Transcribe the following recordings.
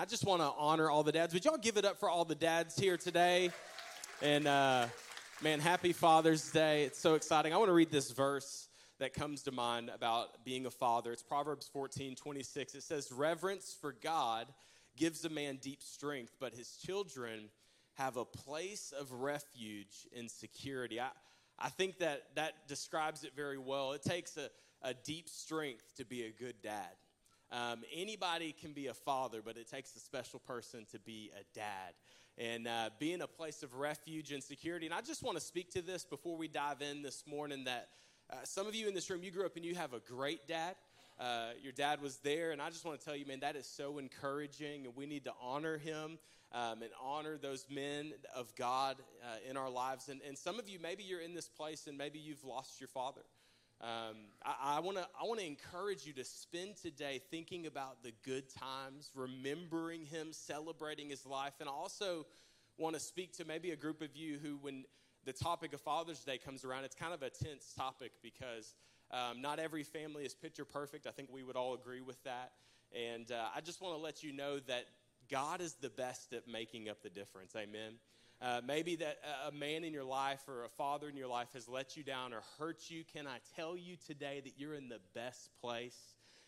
I just want to honor all the dads. Would y'all give it up for all the dads here today? And uh, man, happy Father's Day. It's so exciting. I want to read this verse that comes to mind about being a father. It's Proverbs 14 26. It says, Reverence for God gives a man deep strength, but his children have a place of refuge and security. I, I think that that describes it very well. It takes a, a deep strength to be a good dad. Um, anybody can be a father, but it takes a special person to be a dad. And uh, being a place of refuge and security. And I just want to speak to this before we dive in this morning that uh, some of you in this room, you grew up and you have a great dad. Uh, your dad was there, and I just want to tell you, man, that is so encouraging, and we need to honor him um, and honor those men of God uh, in our lives. And, and some of you, maybe you're in this place and maybe you've lost your father. Um, I want to I encourage you to spend today thinking about the good times, remembering him, celebrating his life, and I also want to speak to maybe a group of you who, when the topic of Father's Day comes around, it's kind of a tense topic because um, not every family is picture perfect. I think we would all agree with that, and uh, I just want to let you know that God is the best at making up the difference. Amen. Uh, maybe that a man in your life or a father in your life has let you down or hurt you. Can I tell you today that you're in the best place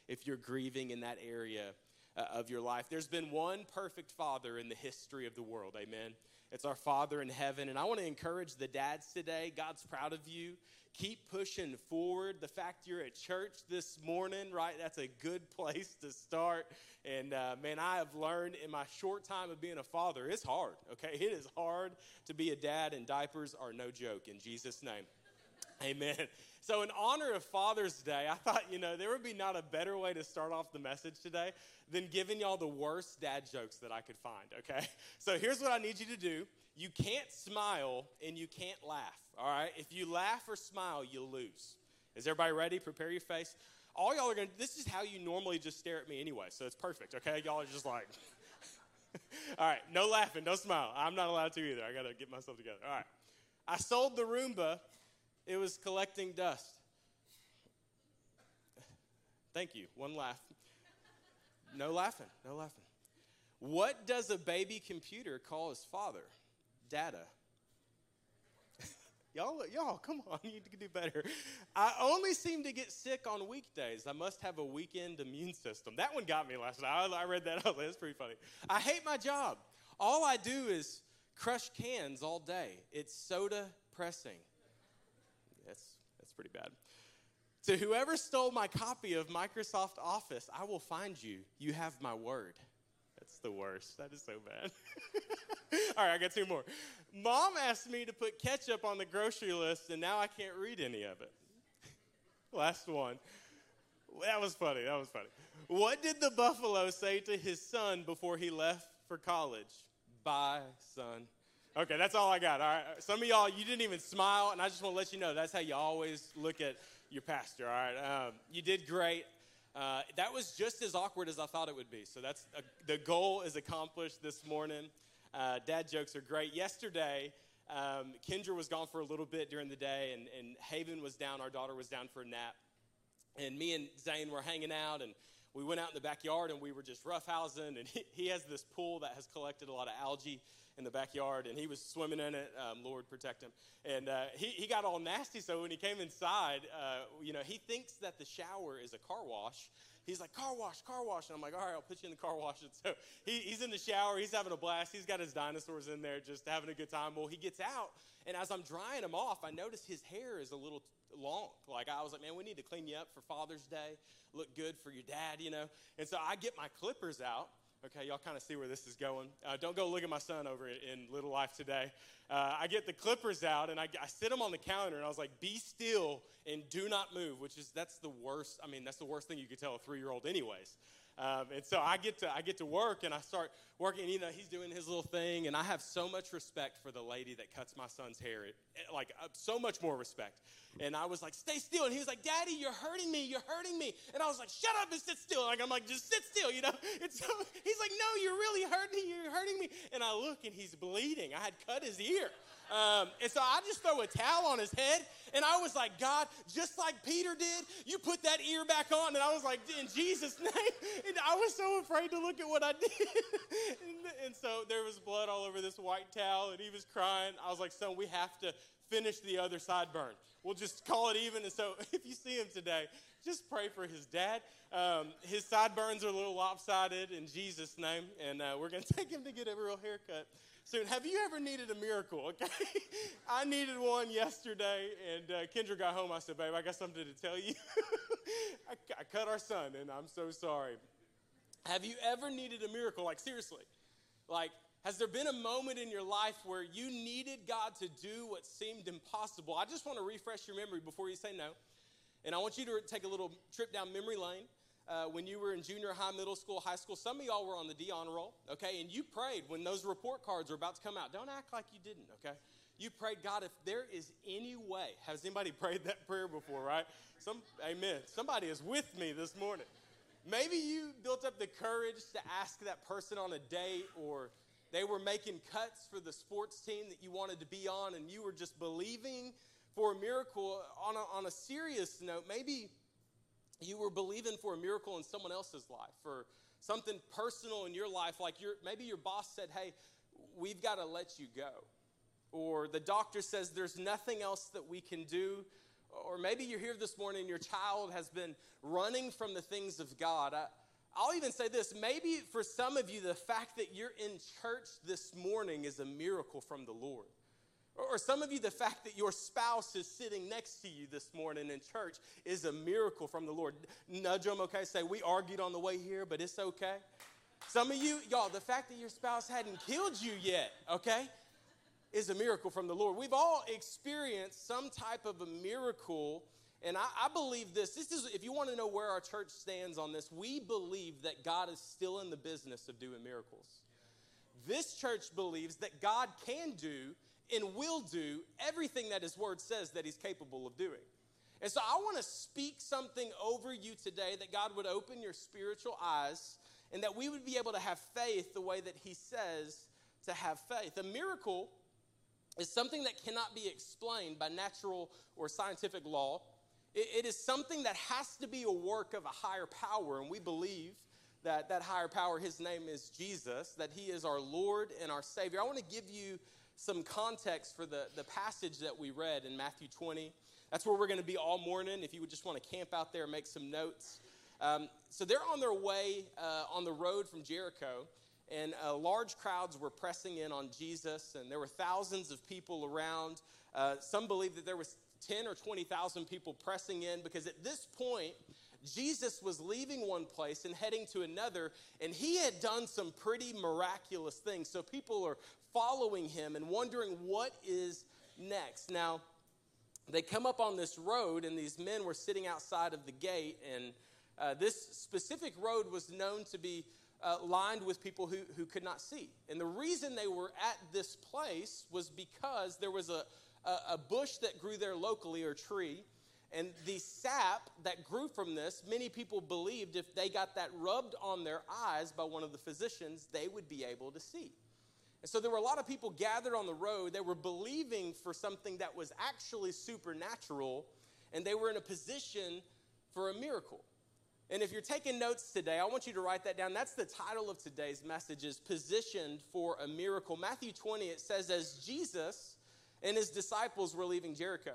if you're grieving in that area uh, of your life? There's been one perfect father in the history of the world. Amen. It's our Father in heaven. And I want to encourage the dads today. God's proud of you. Keep pushing forward. The fact you're at church this morning, right? That's a good place to start. And uh, man, I have learned in my short time of being a father, it's hard, okay? It is hard to be a dad, and diapers are no joke in Jesus' name. Amen. So, in honor of Father's Day, I thought, you know, there would be not a better way to start off the message today than giving y'all the worst dad jokes that I could find, okay? So, here's what I need you to do you can't smile and you can't laugh, all right? If you laugh or smile, you lose. Is everybody ready? Prepare your face all y'all are to, this is how you normally just stare at me anyway, so it's perfect, okay? Y'all are just like, all right, no laughing, no smile. I'm not allowed to either. I got to get myself together. All right. I sold the Roomba, it was collecting dust. Thank you. One laugh. No laughing, no laughing. What does a baby computer call his father? Data. Y'all, y'all, come on, you can do better. I only seem to get sick on weekdays. I must have a weekend immune system. That one got me last night. I, I read that out. That's pretty funny. I hate my job. All I do is crush cans all day. It's soda pressing. That's, pretty bad. To whoever stole my copy of Microsoft Office, I will find you. You have my word. That's the worst. That is so bad. All right, I got two more. Mom asked me to put ketchup on the grocery list, and now I can't read any of it. Last one. That was funny. That was funny. What did the buffalo say to his son before he left for college? Bye, son. Okay, that's all I got. All right. Some of y'all, you didn't even smile, and I just want to let you know that's how you always look at your pastor. All right. Um, you did great. Uh, that was just as awkward as I thought it would be. So that's a, the goal is accomplished this morning. Uh, dad jokes are great. Yesterday, um, Kendra was gone for a little bit during the day, and, and Haven was down. Our daughter was down for a nap. And me and Zane were hanging out, and we went out in the backyard and we were just roughhousing. And he, he has this pool that has collected a lot of algae in the backyard, and he was swimming in it. Um, Lord protect him. And uh, he, he got all nasty, so when he came inside, uh, you know, he thinks that the shower is a car wash. He's like, car wash, car wash. And I'm like, all right, I'll put you in the car wash. And so he, he's in the shower, he's having a blast. He's got his dinosaurs in there, just having a good time. Well, he gets out, and as I'm drying him off, I notice his hair is a little long. Like, I was like, man, we need to clean you up for Father's Day. Look good for your dad, you know? And so I get my clippers out Okay, y'all kind of see where this is going. Uh, don't go look at my son over in Little Life today. Uh, I get the clippers out and I, I sit them on the counter and I was like, "Be still and do not move," which is that's the worst. I mean, that's the worst thing you could tell a three-year-old, anyways. Um, and so I get to I get to work and I start working. You know, he's doing his little thing, and I have so much respect for the lady that cuts my son's hair. It, like uh, so much more respect. And I was like, "Stay still," and he was like, "Daddy, you're hurting me. You're hurting me." And I was like, "Shut up and sit still." Like I'm like, "Just sit still," you know. And so he's like, "No, you're really hurting me. You're hurting me." And I look, and he's bleeding. I had cut his ear. Um, and so I just throw a towel on his head, and I was like, God, just like Peter did, you put that ear back on. And I was like, in Jesus' name, and I was so afraid to look at what I did. and, and so there was blood all over this white towel, and he was crying. I was like, son, we have to finish the other sideburn. We'll just call it even. And so if you see him today, just pray for his dad. Um, his sideburns are a little lopsided in Jesus' name, and uh, we're going to take him to get a real haircut soon. Have you ever needed a miracle? Okay, I needed one yesterday, and uh, Kendra got home. I said, "Babe, I got something to tell you. I, I cut our son, and I'm so sorry." Have you ever needed a miracle? Like seriously, like has there been a moment in your life where you needed God to do what seemed impossible? I just want to refresh your memory before you say no. And I want you to take a little trip down memory lane. Uh, when you were in junior high, middle school, high school, some of y'all were on the D honor roll, okay? And you prayed when those report cards were about to come out. Don't act like you didn't, okay? You prayed, God, if there is any way, has anybody prayed that prayer before, right? Some, amen. Somebody is with me this morning. Maybe you built up the courage to ask that person on a date, or they were making cuts for the sports team that you wanted to be on, and you were just believing for a miracle on a, on a serious note. Maybe you were believing for a miracle in someone else's life, or something personal in your life, like your, maybe your boss said, Hey, we've got to let you go. Or the doctor says there's nothing else that we can do. Or maybe you're here this morning your child has been running from the things of God. I, I'll even say this maybe for some of you, the fact that you're in church this morning is a miracle from the Lord. Or some of you, the fact that your spouse is sitting next to you this morning in church is a miracle from the Lord. Nudge them, okay? Say, we argued on the way here, but it's okay. Some of you, y'all, the fact that your spouse hadn't killed you yet, okay, is a miracle from the Lord. We've all experienced some type of a miracle. And I, I believe this. This is, if you want to know where our church stands on this, we believe that God is still in the business of doing miracles. This church believes that God can do and will do everything that His Word says that He's capable of doing. And so I want to speak something over you today that God would open your spiritual eyes and that we would be able to have faith the way that He says to have faith. A miracle is something that cannot be explained by natural or scientific law. It is something that has to be a work of a higher power, and we believe that that higher power, his name is Jesus, that he is our Lord and our Savior. I want to give you some context for the, the passage that we read in Matthew 20. That's where we're going to be all morning. If you would just want to camp out there and make some notes. Um, so they're on their way uh, on the road from Jericho, and uh, large crowds were pressing in on Jesus, and there were thousands of people around. Uh, some believe that there was 10 or 20,000 people pressing in because at this point, Jesus was leaving one place and heading to another, and he had done some pretty miraculous things. So people are following him and wondering what is next. Now, they come up on this road, and these men were sitting outside of the gate, and uh, this specific road was known to be uh, lined with people who, who could not see. And the reason they were at this place was because there was a, a, a bush that grew there locally, or tree, and the sap that grew from this, many people believed if they got that rubbed on their eyes by one of the physicians, they would be able to see. And so there were a lot of people gathered on the road. They were believing for something that was actually supernatural, and they were in a position for a miracle. And if you're taking notes today, I want you to write that down. That's the title of today's message is Positioned for a Miracle. Matthew 20, it says, as Jesus and his disciples were leaving Jericho,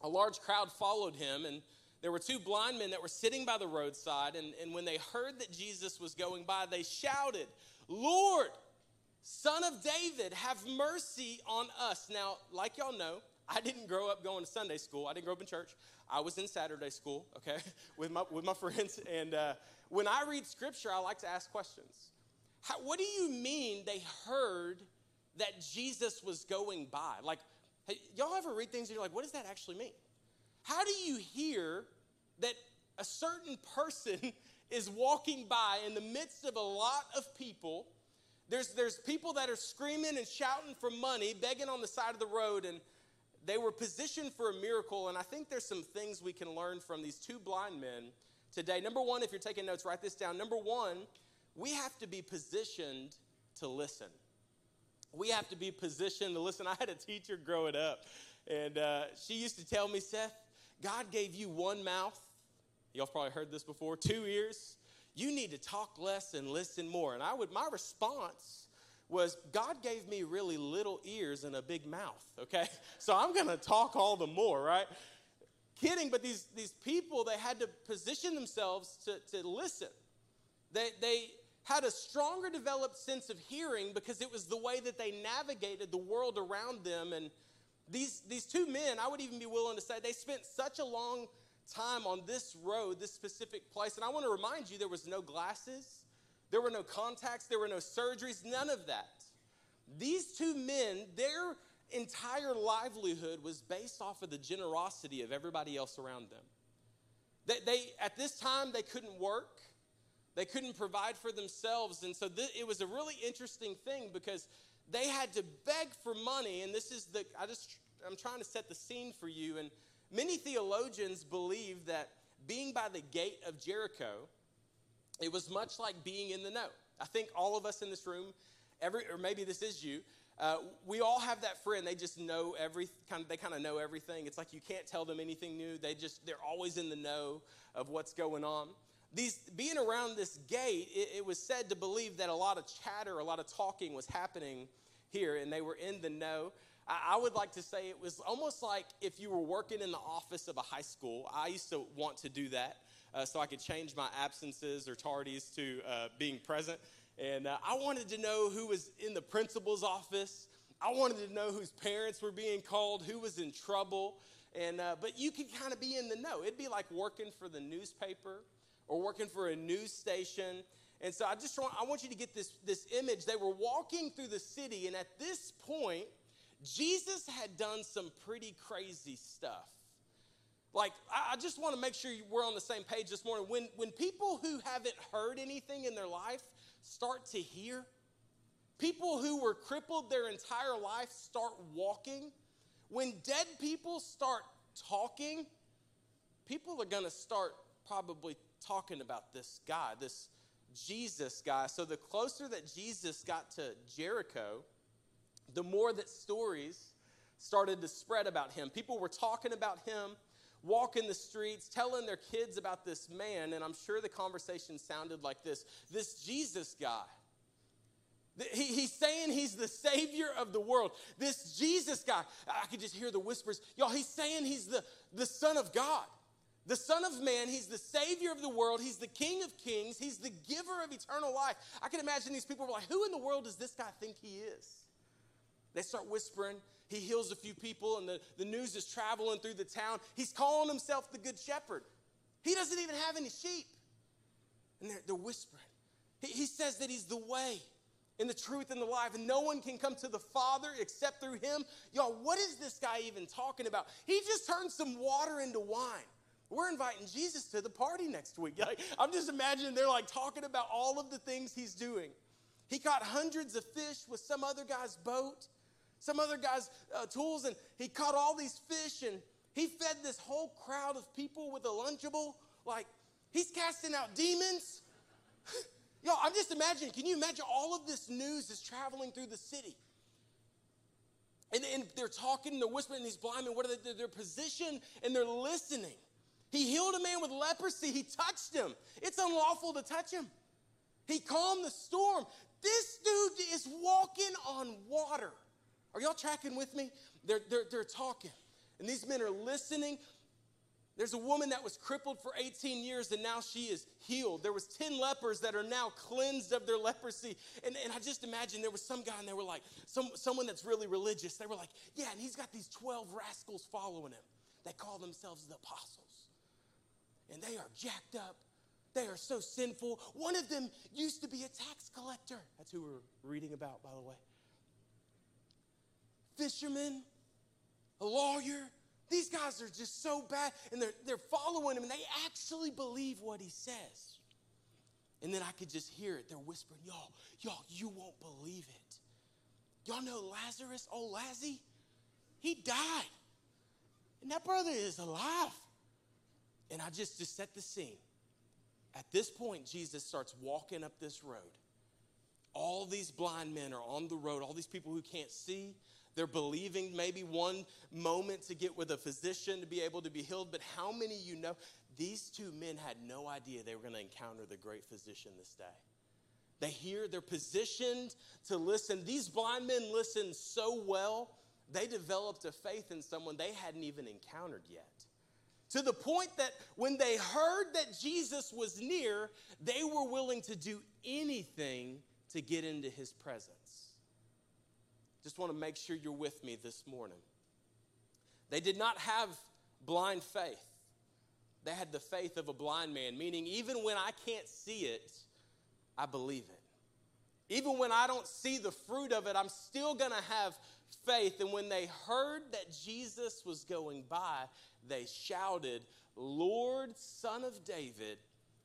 a large crowd followed him, and there were two blind men that were sitting by the roadside. And, and when they heard that Jesus was going by, they shouted, Lord, Son of David, have mercy on us. Now, like y'all know, I didn't grow up going to Sunday school. I didn't grow up in church. I was in Saturday school, okay, with my, with my friends. And uh, when I read scripture, I like to ask questions. How, what do you mean they heard that Jesus was going by? Like, hey, y'all ever read things and you're like, what does that actually mean? How do you hear that a certain person is walking by in the midst of a lot of people? There's, there's people that are screaming and shouting for money, begging on the side of the road, and they were positioned for a miracle. And I think there's some things we can learn from these two blind men today. Number one, if you're taking notes, write this down. Number one, we have to be positioned to listen. We have to be positioned to listen. I had a teacher growing up, and uh, she used to tell me, Seth, God gave you one mouth. Y'all probably heard this before, two ears, You need to talk less and listen more. And I would, my response was God gave me really little ears and a big mouth, okay? So I'm gonna talk all the more, right? Kidding, but these, these people, they had to position themselves to, to listen. They, they had a stronger developed sense of hearing because it was the way that they navigated the world around them. And these, these two men, I would even be willing to say, they spent such a long time on this road, this specific place. And I want to remind you there was no glasses, there were no contacts, there were no surgeries, none of that. These two men, their entire livelihood was based off of the generosity of everybody else around them. They, they at this time, they couldn't work. They couldn't provide for themselves. And so th- it was a really interesting thing because they had to beg for money. And this is the, I just, I'm trying to set the scene for you. And many theologians believe that being by the gate of Jericho, it was much like being in the know. I think all of us in this room, every, or maybe this is you, uh, we all have that friend. They just know every kind. Of, they kind of know everything. It's like you can't tell them anything new. They just they're always in the know of what's going on. These being around this gate, it, it was said to believe that a lot of chatter, a lot of talking was happening here, and they were in the know. I, would like to say it was almost like if you were working in the office of a high school. I used to want to do that uh, so I could change my absences or tardies to uh, being present. And uh, I wanted to know who was in the principal's office. I wanted to know whose parents were being called, who was in trouble. And, uh, but you could kind of be in the know. It'd be like working for the newspaper or working for a news station. And so I just want, I want you to get this, this image. They were walking through the city, and at this point, Jesus had done some pretty crazy stuff. Like, I just want to make sure we're on the same page this morning. When, when people who haven't heard anything in their life start to hear, people who were crippled their entire life start walking, when dead people start talking, people are going to start probably talking about this guy, this Jesus guy. So the closer that Jesus got to Jericho, the more that stories started to spread about him. People were talking about him walking the streets, telling their kids about this man, and I'm sure the conversation sounded like this this Jesus guy. He, he's saying he's the savior of the world. This Jesus guy, I could just hear the whispers. Y'all, he's saying he's the, the Son of God, the Son of Man. He's the savior of the world. He's the King of kings. He's the giver of eternal life. I can imagine these people were like, Who in the world does this guy think he is? They start whispering. He heals a few people, and the, the news is traveling through the town. He's calling himself the Good Shepherd. He doesn't even have any sheep. And they're, they're whispering. He, he says that he's the way and the truth and the life, and no one can come to the Father except through him. Y'all, what is this guy even talking about? He just turned some water into wine. We're inviting Jesus to the party next week. Like, I'm just imagining they're like talking about all of the things he's doing. He caught hundreds of fish with some other guy's boat some other guy's uh, tools, and he caught all these fish and he fed this whole crowd of people with a Lunchable. Like, he's casting out demons. Y'all, I'm just imagining, can you imagine all of this news is traveling through the city? And, and they're talking, and they're whispering, these blind men, what are they? They're positioned and they're listening. He healed a man with leprosy. He touched him. It's unlawful to touch him. He calmed the storm. This dude is walking on water. Are y'all tracking with me? They're, they're, they're talking, and these men are listening. There's a woman that was crippled for 18 years and now she is healed. There was 10 lepers that are now cleansed of their leprosy. And, and I just imagine there was some guy and they were like, some, someone that's really religious. They were like, yeah, and he's got these 12 rascals following him. They call themselves the apostles. And they are jacked up. They are so sinful. One of them used to be a tax collector. That's who we're reading about, by the way fisherman, a lawyer. These guys are just so bad, and they're, they're following him, and they actually believe what he says. And then I could just hear it. They're whispering, Y'all, y'all, you won't believe it. Y'all know Lazarus, old Lazzy? He died. And that brother is alive. And I just, just set the scene. At this point, Jesus starts walking up this road. All these blind men are on the road, all these people who can't see, They're believing maybe one moment to get with a physician to be able to be healed, but how many you know? These two men had no idea they were going to encounter the great physician this day. They hear, they're positioned to listen. These blind men listened so well, they developed a faith in someone they hadn't even encountered yet. To the point that when they heard that Jesus was near, they were willing to do anything to get into his presence. Just want to make sure you're with me this morning. They did not have blind faith. They had the faith of a blind man, meaning even when I can't see it, I believe it. Even when I don't see the fruit of it, I'm still going to have faith. And when they heard that Jesus was going by, they shouted, Lord, Son of David,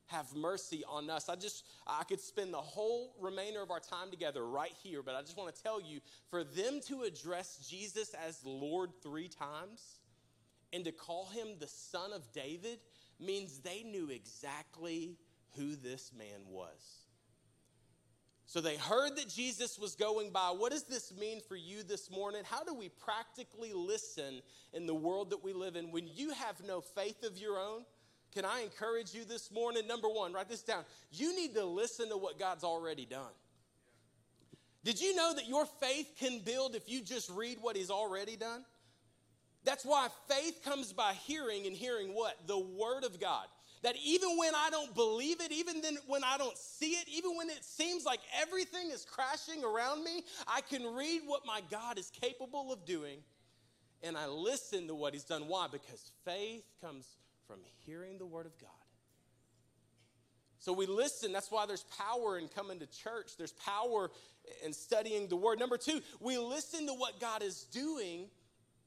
have mercy on us. I just, I could spend the whole remainder of our time together right here, but I just want to tell you for them to address Jesus as Lord three times and to call him the Son of David means they knew exactly who this man was. So they heard that Jesus was going by. What does this mean for you this morning? How do we practically listen in the world that we live in when you have no faith of your own? Can I encourage you this morning? Number one, write this down. You need to listen to what God's already done. Did you know that your faith can build if you just read what He's already done? That's why faith comes by hearing, and hearing what? The Word of God. That even when I don't believe it, even then when I don't see it, even when it seems like everything is crashing around me, I can read what my God is capable of doing and I listen to what He's done. Why? Because faith comes from hearing the Word of God. So we listen. That's why there's power in coming to church. There's power in studying the Word. Number two, we listen to what God is doing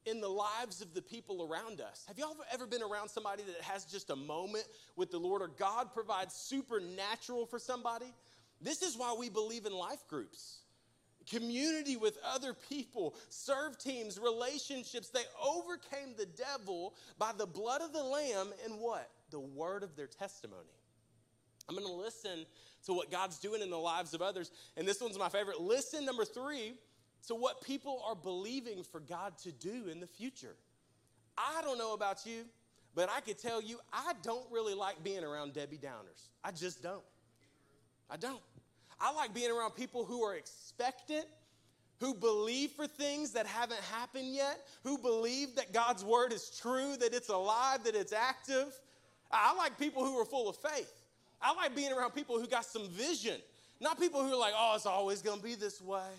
in the lives of the people around us. Have y'all ever been around somebody that has just a moment with the Lord or God provides supernatural for somebody? This is why we believe in life groups. Community with other people, serve teams, relationships. They overcame the devil by the blood of the Lamb and what? The word of their testimony. I'm going to listen to what God's doing in the lives of others. And this one's my favorite. Listen, number three, to what people are believing for God to do in the future. I don't know about you, but I could tell you I don't really like being around Debbie Downers. I just don't. I don't. I like being around people who are expectant, who believe for things that haven't happened yet, who believe that God's word is true, that it's alive, that it's active. I like people who are full of faith. I like being around people who got some vision, not people who are like, oh, it's always to be this way.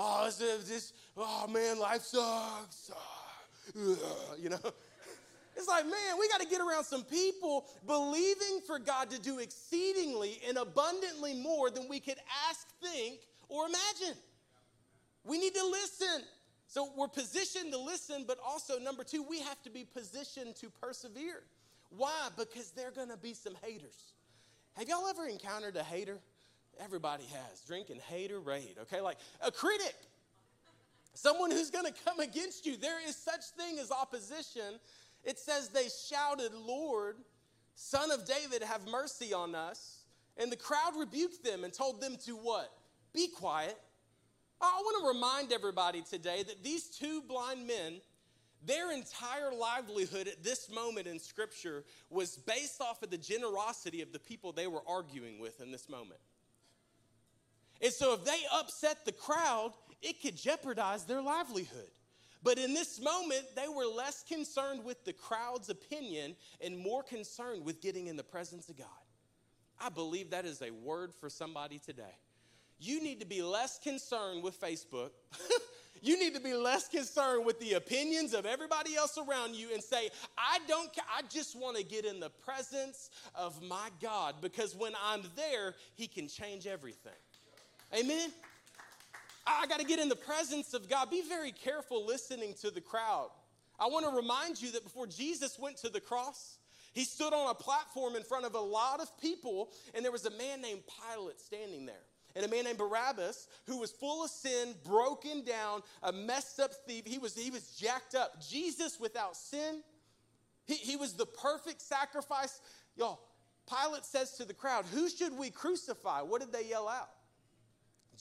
Oh, it's this, oh man, life sucks. Ah, you know? It's like, man, we got to get around some people believing for God to do exceedingly and abundantly more than we could ask, think, or imagine. We need to listen. So we're positioned to listen, but also, number two, we have to be positioned to persevere. Why? Because there are going to be some haters. Have y'all ever encountered a hater? Everybody has. Drinking Haterade, okay? Like a critic, someone who's to come against you. There is such thing as opposition. It says they shouted, Lord, son of David, have mercy on us. And the crowd rebuked them and told them to what? Be quiet. I want to remind everybody today that these two blind men, their entire livelihood at this moment in Scripture was based off of the generosity of the people they were arguing with in this moment. And so if they upset the crowd, it could jeopardize their livelihood. But in this moment, they were less concerned with the crowd's opinion and more concerned with getting in the presence of God. I believe that is a word for somebody today. You need to be less concerned with Facebook. you need to be less concerned with the opinions of everybody else around you and say, I don't I just want to get in the presence of my God because when I'm there, he can change everything. Amen? I got to get in the presence of God. Be very careful listening to the crowd. I want to remind you that before Jesus went to the cross, he stood on a platform in front of a lot of people, and there was a man named Pilate standing there. And a man named Barabbas, who was full of sin, broken down, a messed up thief. He was, he was jacked up. Jesus, without sin, he, he was the perfect sacrifice. Y'all, Pilate says to the crowd, Who should we crucify? What did they yell out?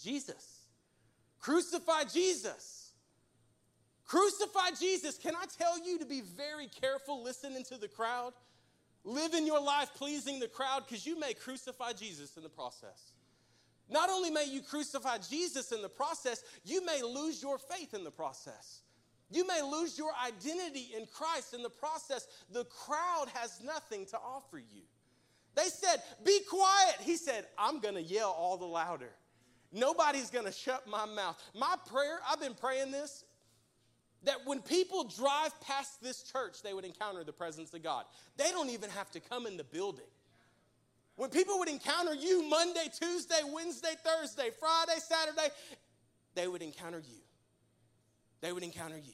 Jesus. Crucify Jesus. Crucify Jesus. Can I tell you to be very careful listening to the crowd? Living your life pleasing the crowd because you may crucify Jesus in the process. Not only may you crucify Jesus in the process, you may lose your faith in the process. You may lose your identity in Christ in the process. The crowd has nothing to offer you. They said, Be quiet. He said, I'm going to yell all the louder. Nobody's going to shut my mouth. My prayer, I've been praying this that when people drive past this church, they would encounter the presence of God. They don't even have to come in the building. When people would encounter you Monday, Tuesday, Wednesday, Thursday, Friday, Saturday, they would encounter you. They would encounter you.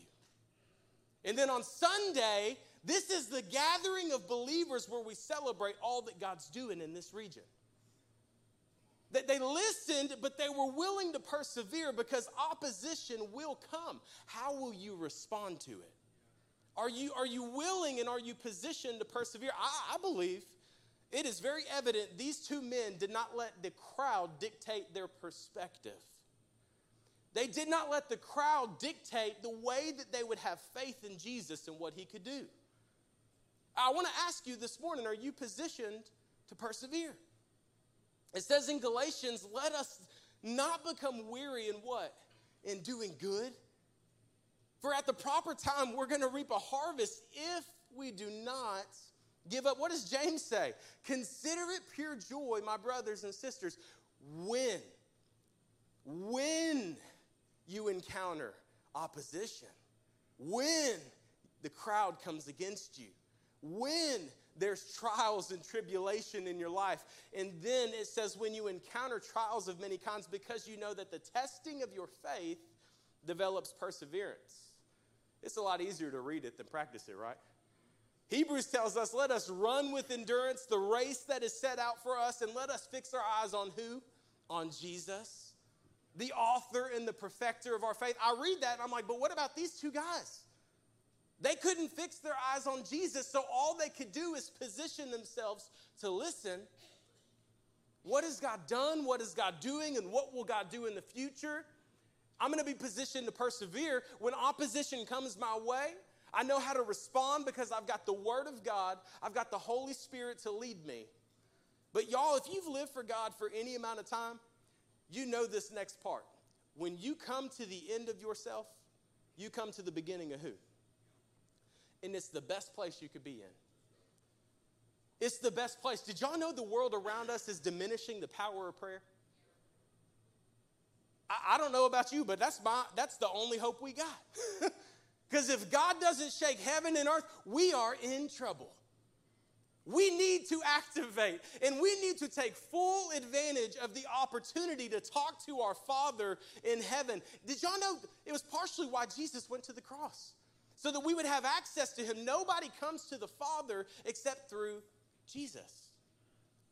And then on Sunday, this is the gathering of believers where we celebrate all that God's doing in this region. That they listened, but they were willing to persevere because opposition will come. How will you respond to it? Are you, are you willing and are you positioned to persevere? I, I believe it is very evident these two men did not let the crowd dictate their perspective. They did not let the crowd dictate the way that they would have faith in Jesus and what he could do. I want to ask you this morning are you positioned to persevere? It says in Galatians, let us not become weary in what? In doing good. For at the proper time, we're going to reap a harvest if we do not give up. What does James say? Consider it pure joy, my brothers and sisters, when, when you encounter opposition, when the crowd comes against you, when there's trials and tribulation in your life. And then it says, when you encounter trials of many kinds, because you know that the testing of your faith develops perseverance. It's a lot easier to read it than practice it, right? Hebrews tells us, let us run with endurance the race that is set out for us, and let us fix our eyes on who? On Jesus, the author and the perfecter of our faith. I read that and I'm like, but what about these two guys? They couldn't fix their eyes on Jesus, so all they could do is position themselves to listen. What has God done? What is God doing? And what will God do in the future? I'm going to be positioned to persevere. When opposition comes my way, I know how to respond because I've got the Word of God, I've got the Holy Spirit to lead me. But y'all, if you've lived for God for any amount of time, you know this next part. When you come to the end of yourself, you come to the beginning of who? And it's the best place you could be in. It's the best place. Did y'all know the world around us is diminishing the power of prayer? I, I don't know about you, but that's my that's the only hope we got. Because if God doesn't shake heaven and earth, we are in trouble. We need to activate and we need to take full advantage of the opportunity to talk to our Father in heaven. Did y'all know it was partially why Jesus went to the cross? So that we would have access to him. Nobody comes to the Father except through Jesus.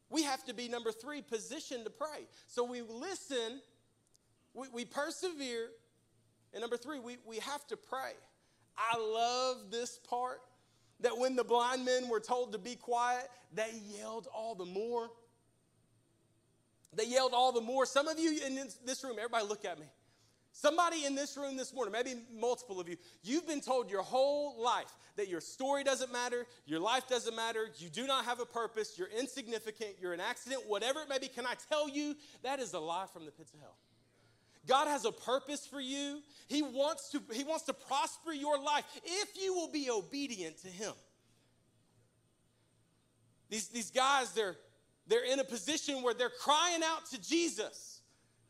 We have to be, number three, positioned to pray. So we listen, we, we persevere, and number three, we, we have to pray. I love this part that when the blind men were told to be quiet, they yelled all the more. They yelled all the more. Some of you in this room, everybody look at me. Somebody in this room this morning, maybe multiple of you, you've been told your whole life that your story doesn't matter, your life doesn't matter, you do not have a purpose, you're insignificant, you're an accident, whatever it may be. Can I tell you that is a lie from the pits of hell? God has a purpose for you. He wants to, he wants to prosper your life if you will be obedient to Him. These, these guys, they're, they're in a position where they're crying out to Jesus.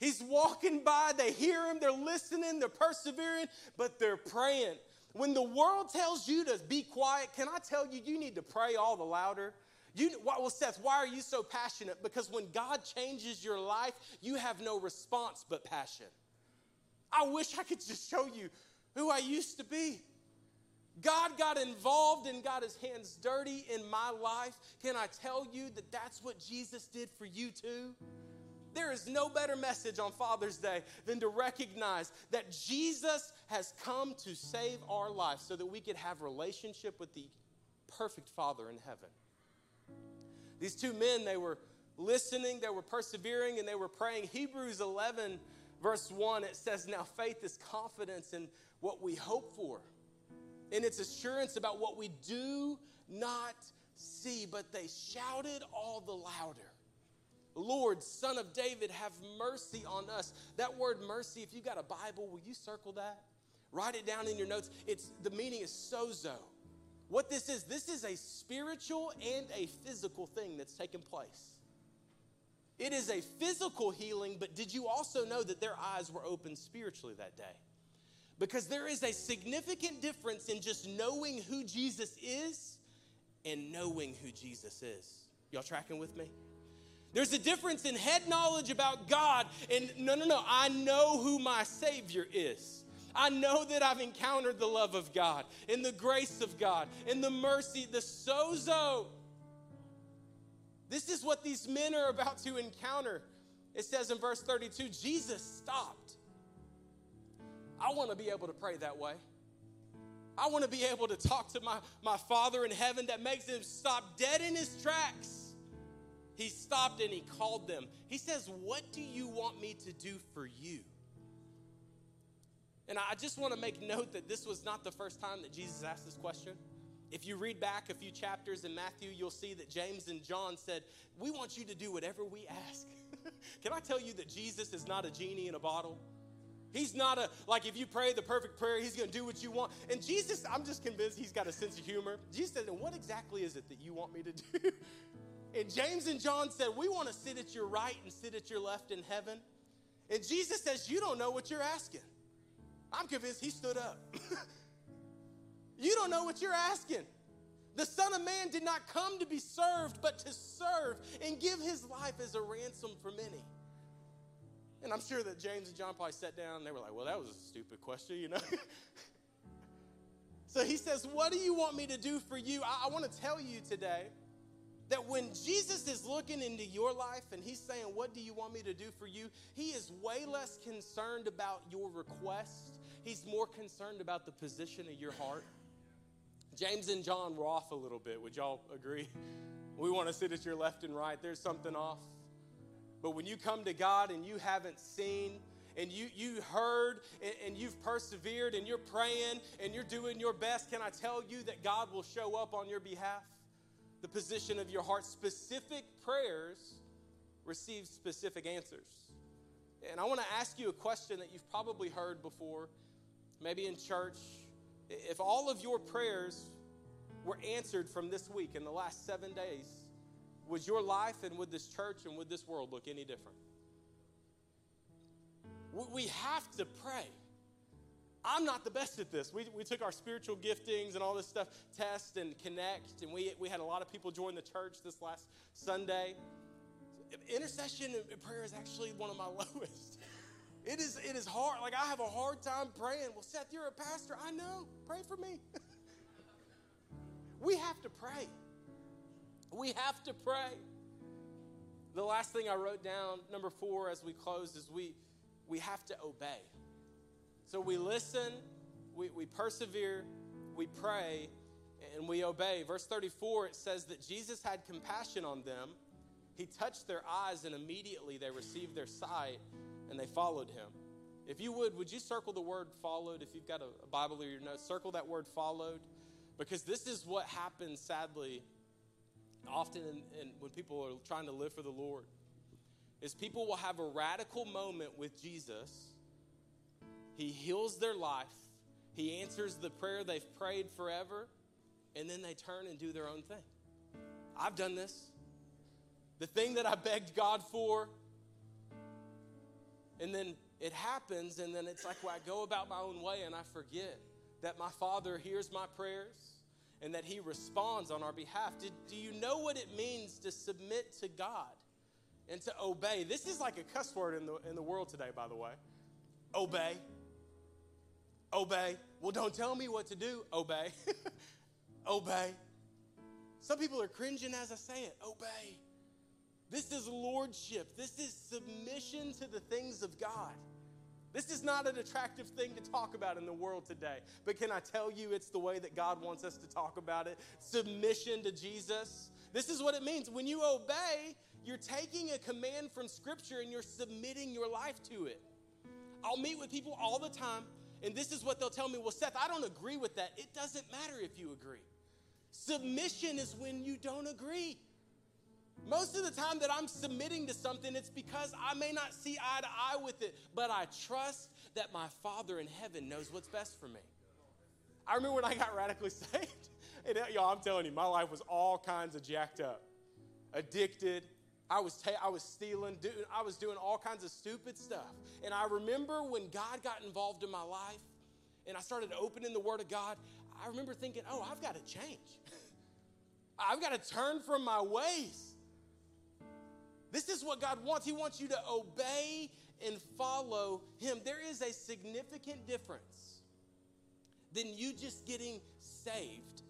He's walking by, they hear him, they're listening, they're persevering, but they're praying. When the world tells you to be quiet, can I tell you, you need to pray all the louder? You, well, Seth, why are you so passionate? Because when God changes your life, you have no response but passion. I wish I could just show you who I used to be. God got involved and got his hands dirty in my life. Can I tell you that that's what Jesus did for you too? There is no better message on Father's Day than to recognize that Jesus has come to save our life so that we could have relationship with the perfect Father in heaven. These two men, they were listening, they were persevering, and they were praying. Hebrews 11, Verse 1, it says, Now faith is confidence in what we hope for, and it's assurance about what we do not see. But they shouted all the louder. Lord, Son of David, have mercy on us. That word mercy, if you got a Bible, will you circle that? Write it down in your notes. It's the meaning is sozo. What this is, this is a spiritual and a physical thing that's taken place. It is a physical healing, but did you also know that their eyes were open spiritually that day? Because there is a significant difference in just knowing who Jesus is and knowing who Jesus is. Y'all tracking with me? There's a difference in head knowledge about God and no, no, no, I know who my Savior is. I know that I've encountered the love of God and the grace of God and the mercy, the sozo. This is what these men are about to encounter. It says in verse 32 Jesus stopped. I want to be able to pray that way. I want to be able to talk to my, my Father in heaven that makes him stop dead in his tracks he stopped and he called them. He says, What do you want me to do for you? And I just want to make note that this was not the first time that Jesus asked this question. If you read back a few chapters in Matthew, you'll see that James and John said, We want you to do whatever we ask. Can I tell you that Jesus is not a genie in a bottle? He's not a, like, if you pray the perfect prayer, he's going to do what you want. And Jesus, I'm just convinced he's got a sense of humor. Jesus said, And what exactly is it that you want me to do? And James and John said, We want to sit at your right and sit at your left in heaven. And Jesus says, You don't know what you're asking. I'm convinced he stood up. you don't know what you're asking. The Son of Man did not come to be served, but to serve and give his life as a ransom for many. And I'm sure that James and John probably sat down and they were like, Well, that was a stupid question, you know? so he says, What do you want me to do for you? I, I want to tell you today that when Jesus is looking into your life and he's saying, What do you want me to do for you? He is way less concerned about your request. He's more concerned about the position of your heart. James and John were off a little bit. Would y'all agree? We want to sit at your left and right. There's something off. But when you come to God and you haven't seen, and you, you heard and, and, you've persevered and you're praying and you're doing your best, can I tell you that God will show up on your behalf? The position of your heart. Specific prayers receive specific answers. And I want to ask you a question that you've probably heard before, maybe in church. If all of your prayers were answered from this week in the last seven days, would your life and would this church and would this world look any different? We have to pray. I'm not the best at this. We, we took our spiritual giftings and all this stuff, test and connect, and we, we had a lot of people join the church this last Sunday. Intercession and prayer is actually one of my lowest. It is, it is hard. Like, I have a hard time praying. Well, Seth, you're a pastor. I know. Pray for me. we have to pray. We have to pray. The last thing I wrote down, number four, as we close, is we, we have to obey. So we listen, we, we persevere, we pray, and we obey. Verse 34, it says that Jesus had compassion on them. He touched their eyes, and immediately they received their sight and they followed him. If you would, would you circle the word followed? If you've got a, Bible or your notes, circle that word followed. Because this is what happens, sadly, often in, in, when people are trying to live for the Lord. Is people will have a radical moment with Jesus he heals their life. He answers the prayer they've prayed forever, and then they turn and do their own thing. I've done this. The thing that I begged God for, and then it happens, and then it's like well, I go about my own way and I forget that my Father hears my prayers and that He responds on our behalf. Do, do you know what it means to submit to God and to obey? This is like a cuss word in the, in the world today, by the way. Obey. Obey. Well, don't tell me what to do. Obey. Obey. Some people are cringing as I say it. Obey. This is lordship. This is submission to the things of God. This is not an attractive thing to talk about in the world today. But can I tell you it's the way that God wants us to talk about it? Submission to Jesus. This is what it means. When you obey, you're taking a command from Scripture and you're submitting your life to it. I'll meet with people all the time, and this is what they'll tell me Well, Seth, I don't agree with that. It doesn't matter if you agree. Submission is when you don't agree. Most of the time that I'm submitting to something, it's because I may not see eye to eye with it, but I trust that my Father in heaven knows what's best for me. I remember when I got radically saved, and uh, y'all, I'm telling you, my life was all kinds of jacked up, addicted. I was, ta- I was stealing, do- I was doing all kinds of stupid stuff. And I remember when God got involved in my life and I started opening the Word of God, I remember thinking, oh, I've got to change. I've got to turn from my ways. This is what God wants. He wants you to obey and follow Him. There is a significant difference than you just getting saved,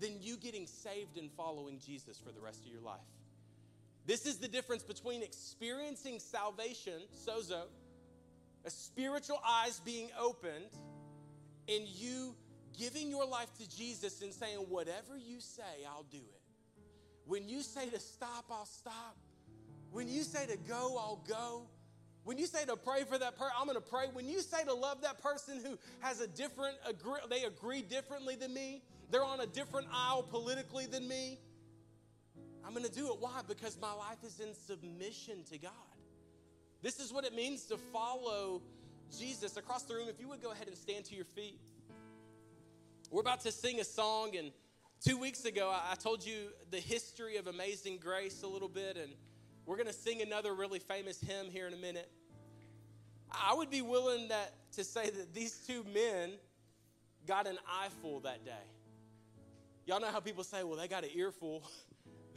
than you getting saved and following Jesus for the rest of your life. This is the difference between experiencing salvation, sozo, a spiritual eyes being opened, and you giving your life to Jesus and saying, Whatever you say, I'll do it. When you say to stop, I'll stop. When you say to go, I'll go. When you say to pray for that person, I'm going to pray. When you say to love that person who has a different, agree, they agree differently than me, they're on a different aisle politically than me, I'm going to do it. Why? Because my life is in submission to God. This is what it means to follow Jesus. Across the room, if you would go ahead and stand to your feet. We're about to sing a song, and two weeks ago, I told you the history of Amazing Grace a little bit, and we're going to sing another really famous hymn here in a minute. I would be willing that, to say that these two men got an eyeful that day. Y'all know how people say, well, they got an earful.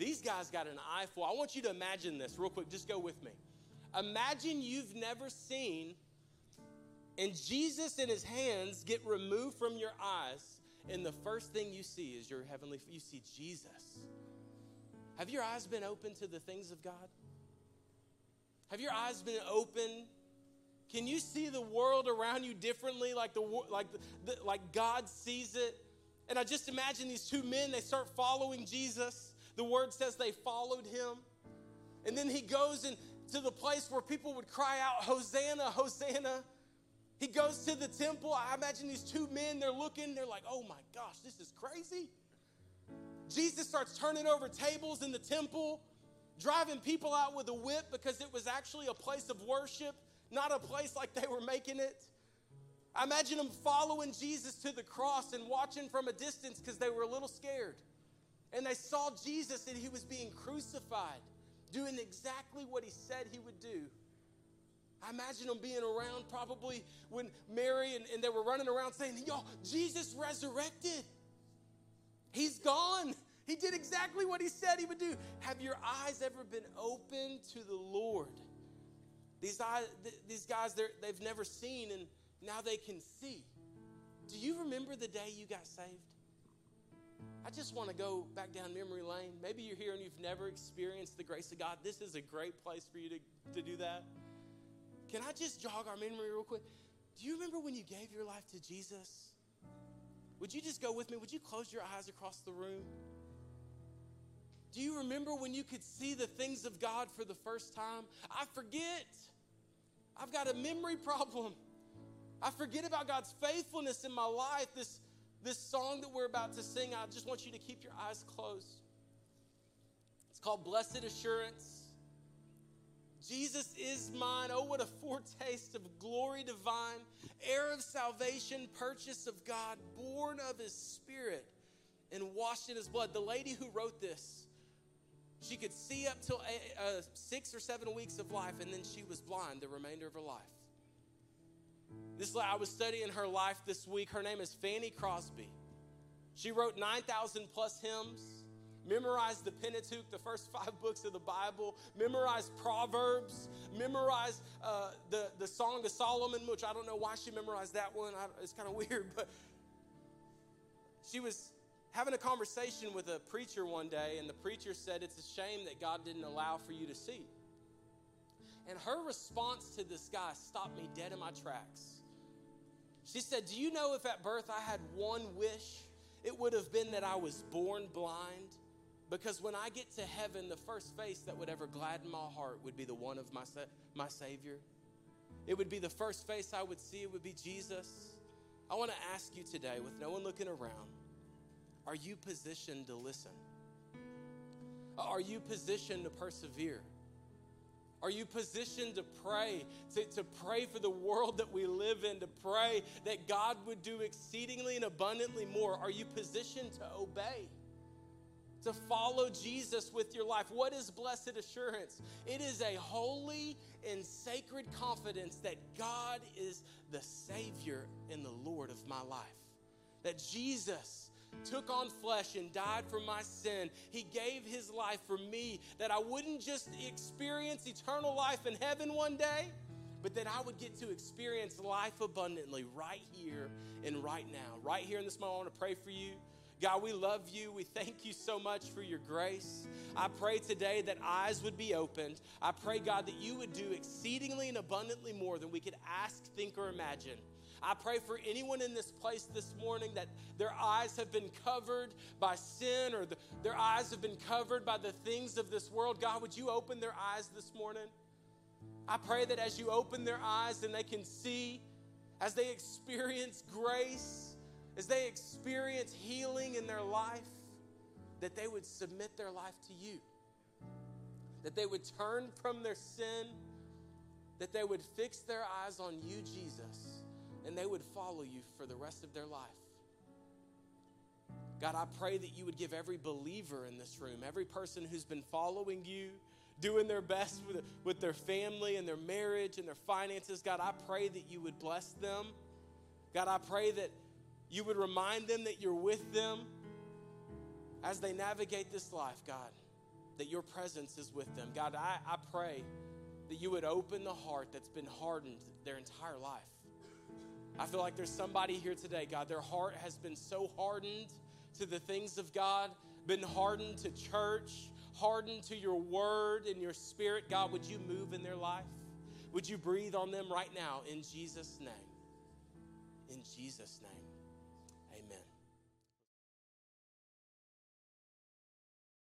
These guys got an eye for. I want you to imagine this real quick. Just go with me. Imagine you've never seen, and Jesus and his hands get removed from your eyes, and the first thing you see is your heavenly, you see Jesus. Have your eyes been open to the things of God? Have your eyes been open? Can you see the world around you differently, like the like the, like God sees it? And I just imagine these two men. They start following Jesus. The word says they followed him, and then he goes into the place where people would cry out, "Hosanna, Hosanna!" He goes to the temple. I imagine these two men. They're looking. They're like, "Oh my gosh, this is crazy." Jesus starts turning over tables in the temple driving people out with a whip because it was actually a place of worship, not a place like they were making it. I imagine them following Jesus to the cross and watching from a distance because they were a little scared. And they saw Jesus and he was being crucified, doing exactly what he said he would do. I imagine them being around probably when Mary and, and they were running around saying, Y'all, Jesus resurrected. He's gone. He did exactly what he said he would do. Have your eyes ever been open to the Lord? These, eyes, these guys, they've never seen and now they can see. Do you remember the day you got saved? I just want to go back down memory lane. Maybe you're here and you've never experienced the grace of God. This is a great place for you to, to do that. Can I just jog our memory real quick? Do you remember when you gave your life to Jesus? Would you just go with me? Would you close your eyes across the room? Do you remember when you could see the things of God for the first time? I forget. I've got a memory problem. I forget about God's faithfulness in my life. This, this song that we're about to sing, I just want you to keep your eyes closed. It's called Blessed Assurance. Jesus is mine. Oh, what a foretaste of glory divine, heir of salvation, purchase of God, born of his spirit, and washed in his blood. The lady who wrote this, she could see up till uh, six or seven weeks of life, and then she was blind the remainder of her life. This I was studying her life this week. Her name is Fanny Crosby. She wrote 9,000 plus hymns, memorized the Pentateuch, the first five books of the Bible, memorized Proverbs, memorized uh, the, the Song of Solomon, which I don't know why she memorized that one. I, it's kind of weird, but she was having a conversation with a preacher one day, and the preacher said, It's a shame that God didn't allow for you to see. And her response to this guy stopped me dead in my tracks. She said, Do you know if at birth I had one wish, it would have been that I was born blind? Because when I get to heaven, the first face that would ever gladden my heart would be the one of my, my Savior. it would be the first face I would see, it would be Jesus. I want to ask you today, with no one looking around, are you positioned to listen? Are you positioned to persevere? Are you positioned to pray, to, to pray for the world that we live in, to pray that God would do exceedingly and abundantly more? Are you positioned to obey? To follow Jesus with your life. What is blessed assurance? It is a holy and sacred confidence that God is the Savior and the Lord of my life. That Jesus took on flesh and died for my sin. He gave his life for me that I wouldn't just experience eternal life in heaven one day, but that I would get to experience life abundantly right here and right now. Right here in this moment, I want to pray for you. God, we love you. We thank you so much for your grace. I pray today that eyes would be opened. I pray, God, that you would do exceedingly and abundantly more than we could ask, think, or imagine. I pray for anyone in this place this morning that their eyes have been covered by sin or the, their eyes have been covered by the things of this world. God, would you open their eyes this morning? I pray that as you open their eyes and they can see, as they experience grace, as they experience healing in their life, that they would submit their life to you, that they would turn from their sin, that they would fix their eyes on you, Jesus and they would follow you for the rest of their life. God, I pray that you would give every believer in this room, every person who's been following you, doing their best with, with their family and their marriage and their finances, God, I pray that you would bless them. God, I pray that you would remind them that you're with them as they navigate this life, God, that your presence is with them. God, I, I pray that you would open the heart that's been hardened their entire life. I feel like there's somebody here today, God, their heart has been so hardened to the things of God, been hardened to church, hardened to your word and your spirit. God, would you move in their life? Would you breathe on them right now in Jesus' name? In Jesus' name.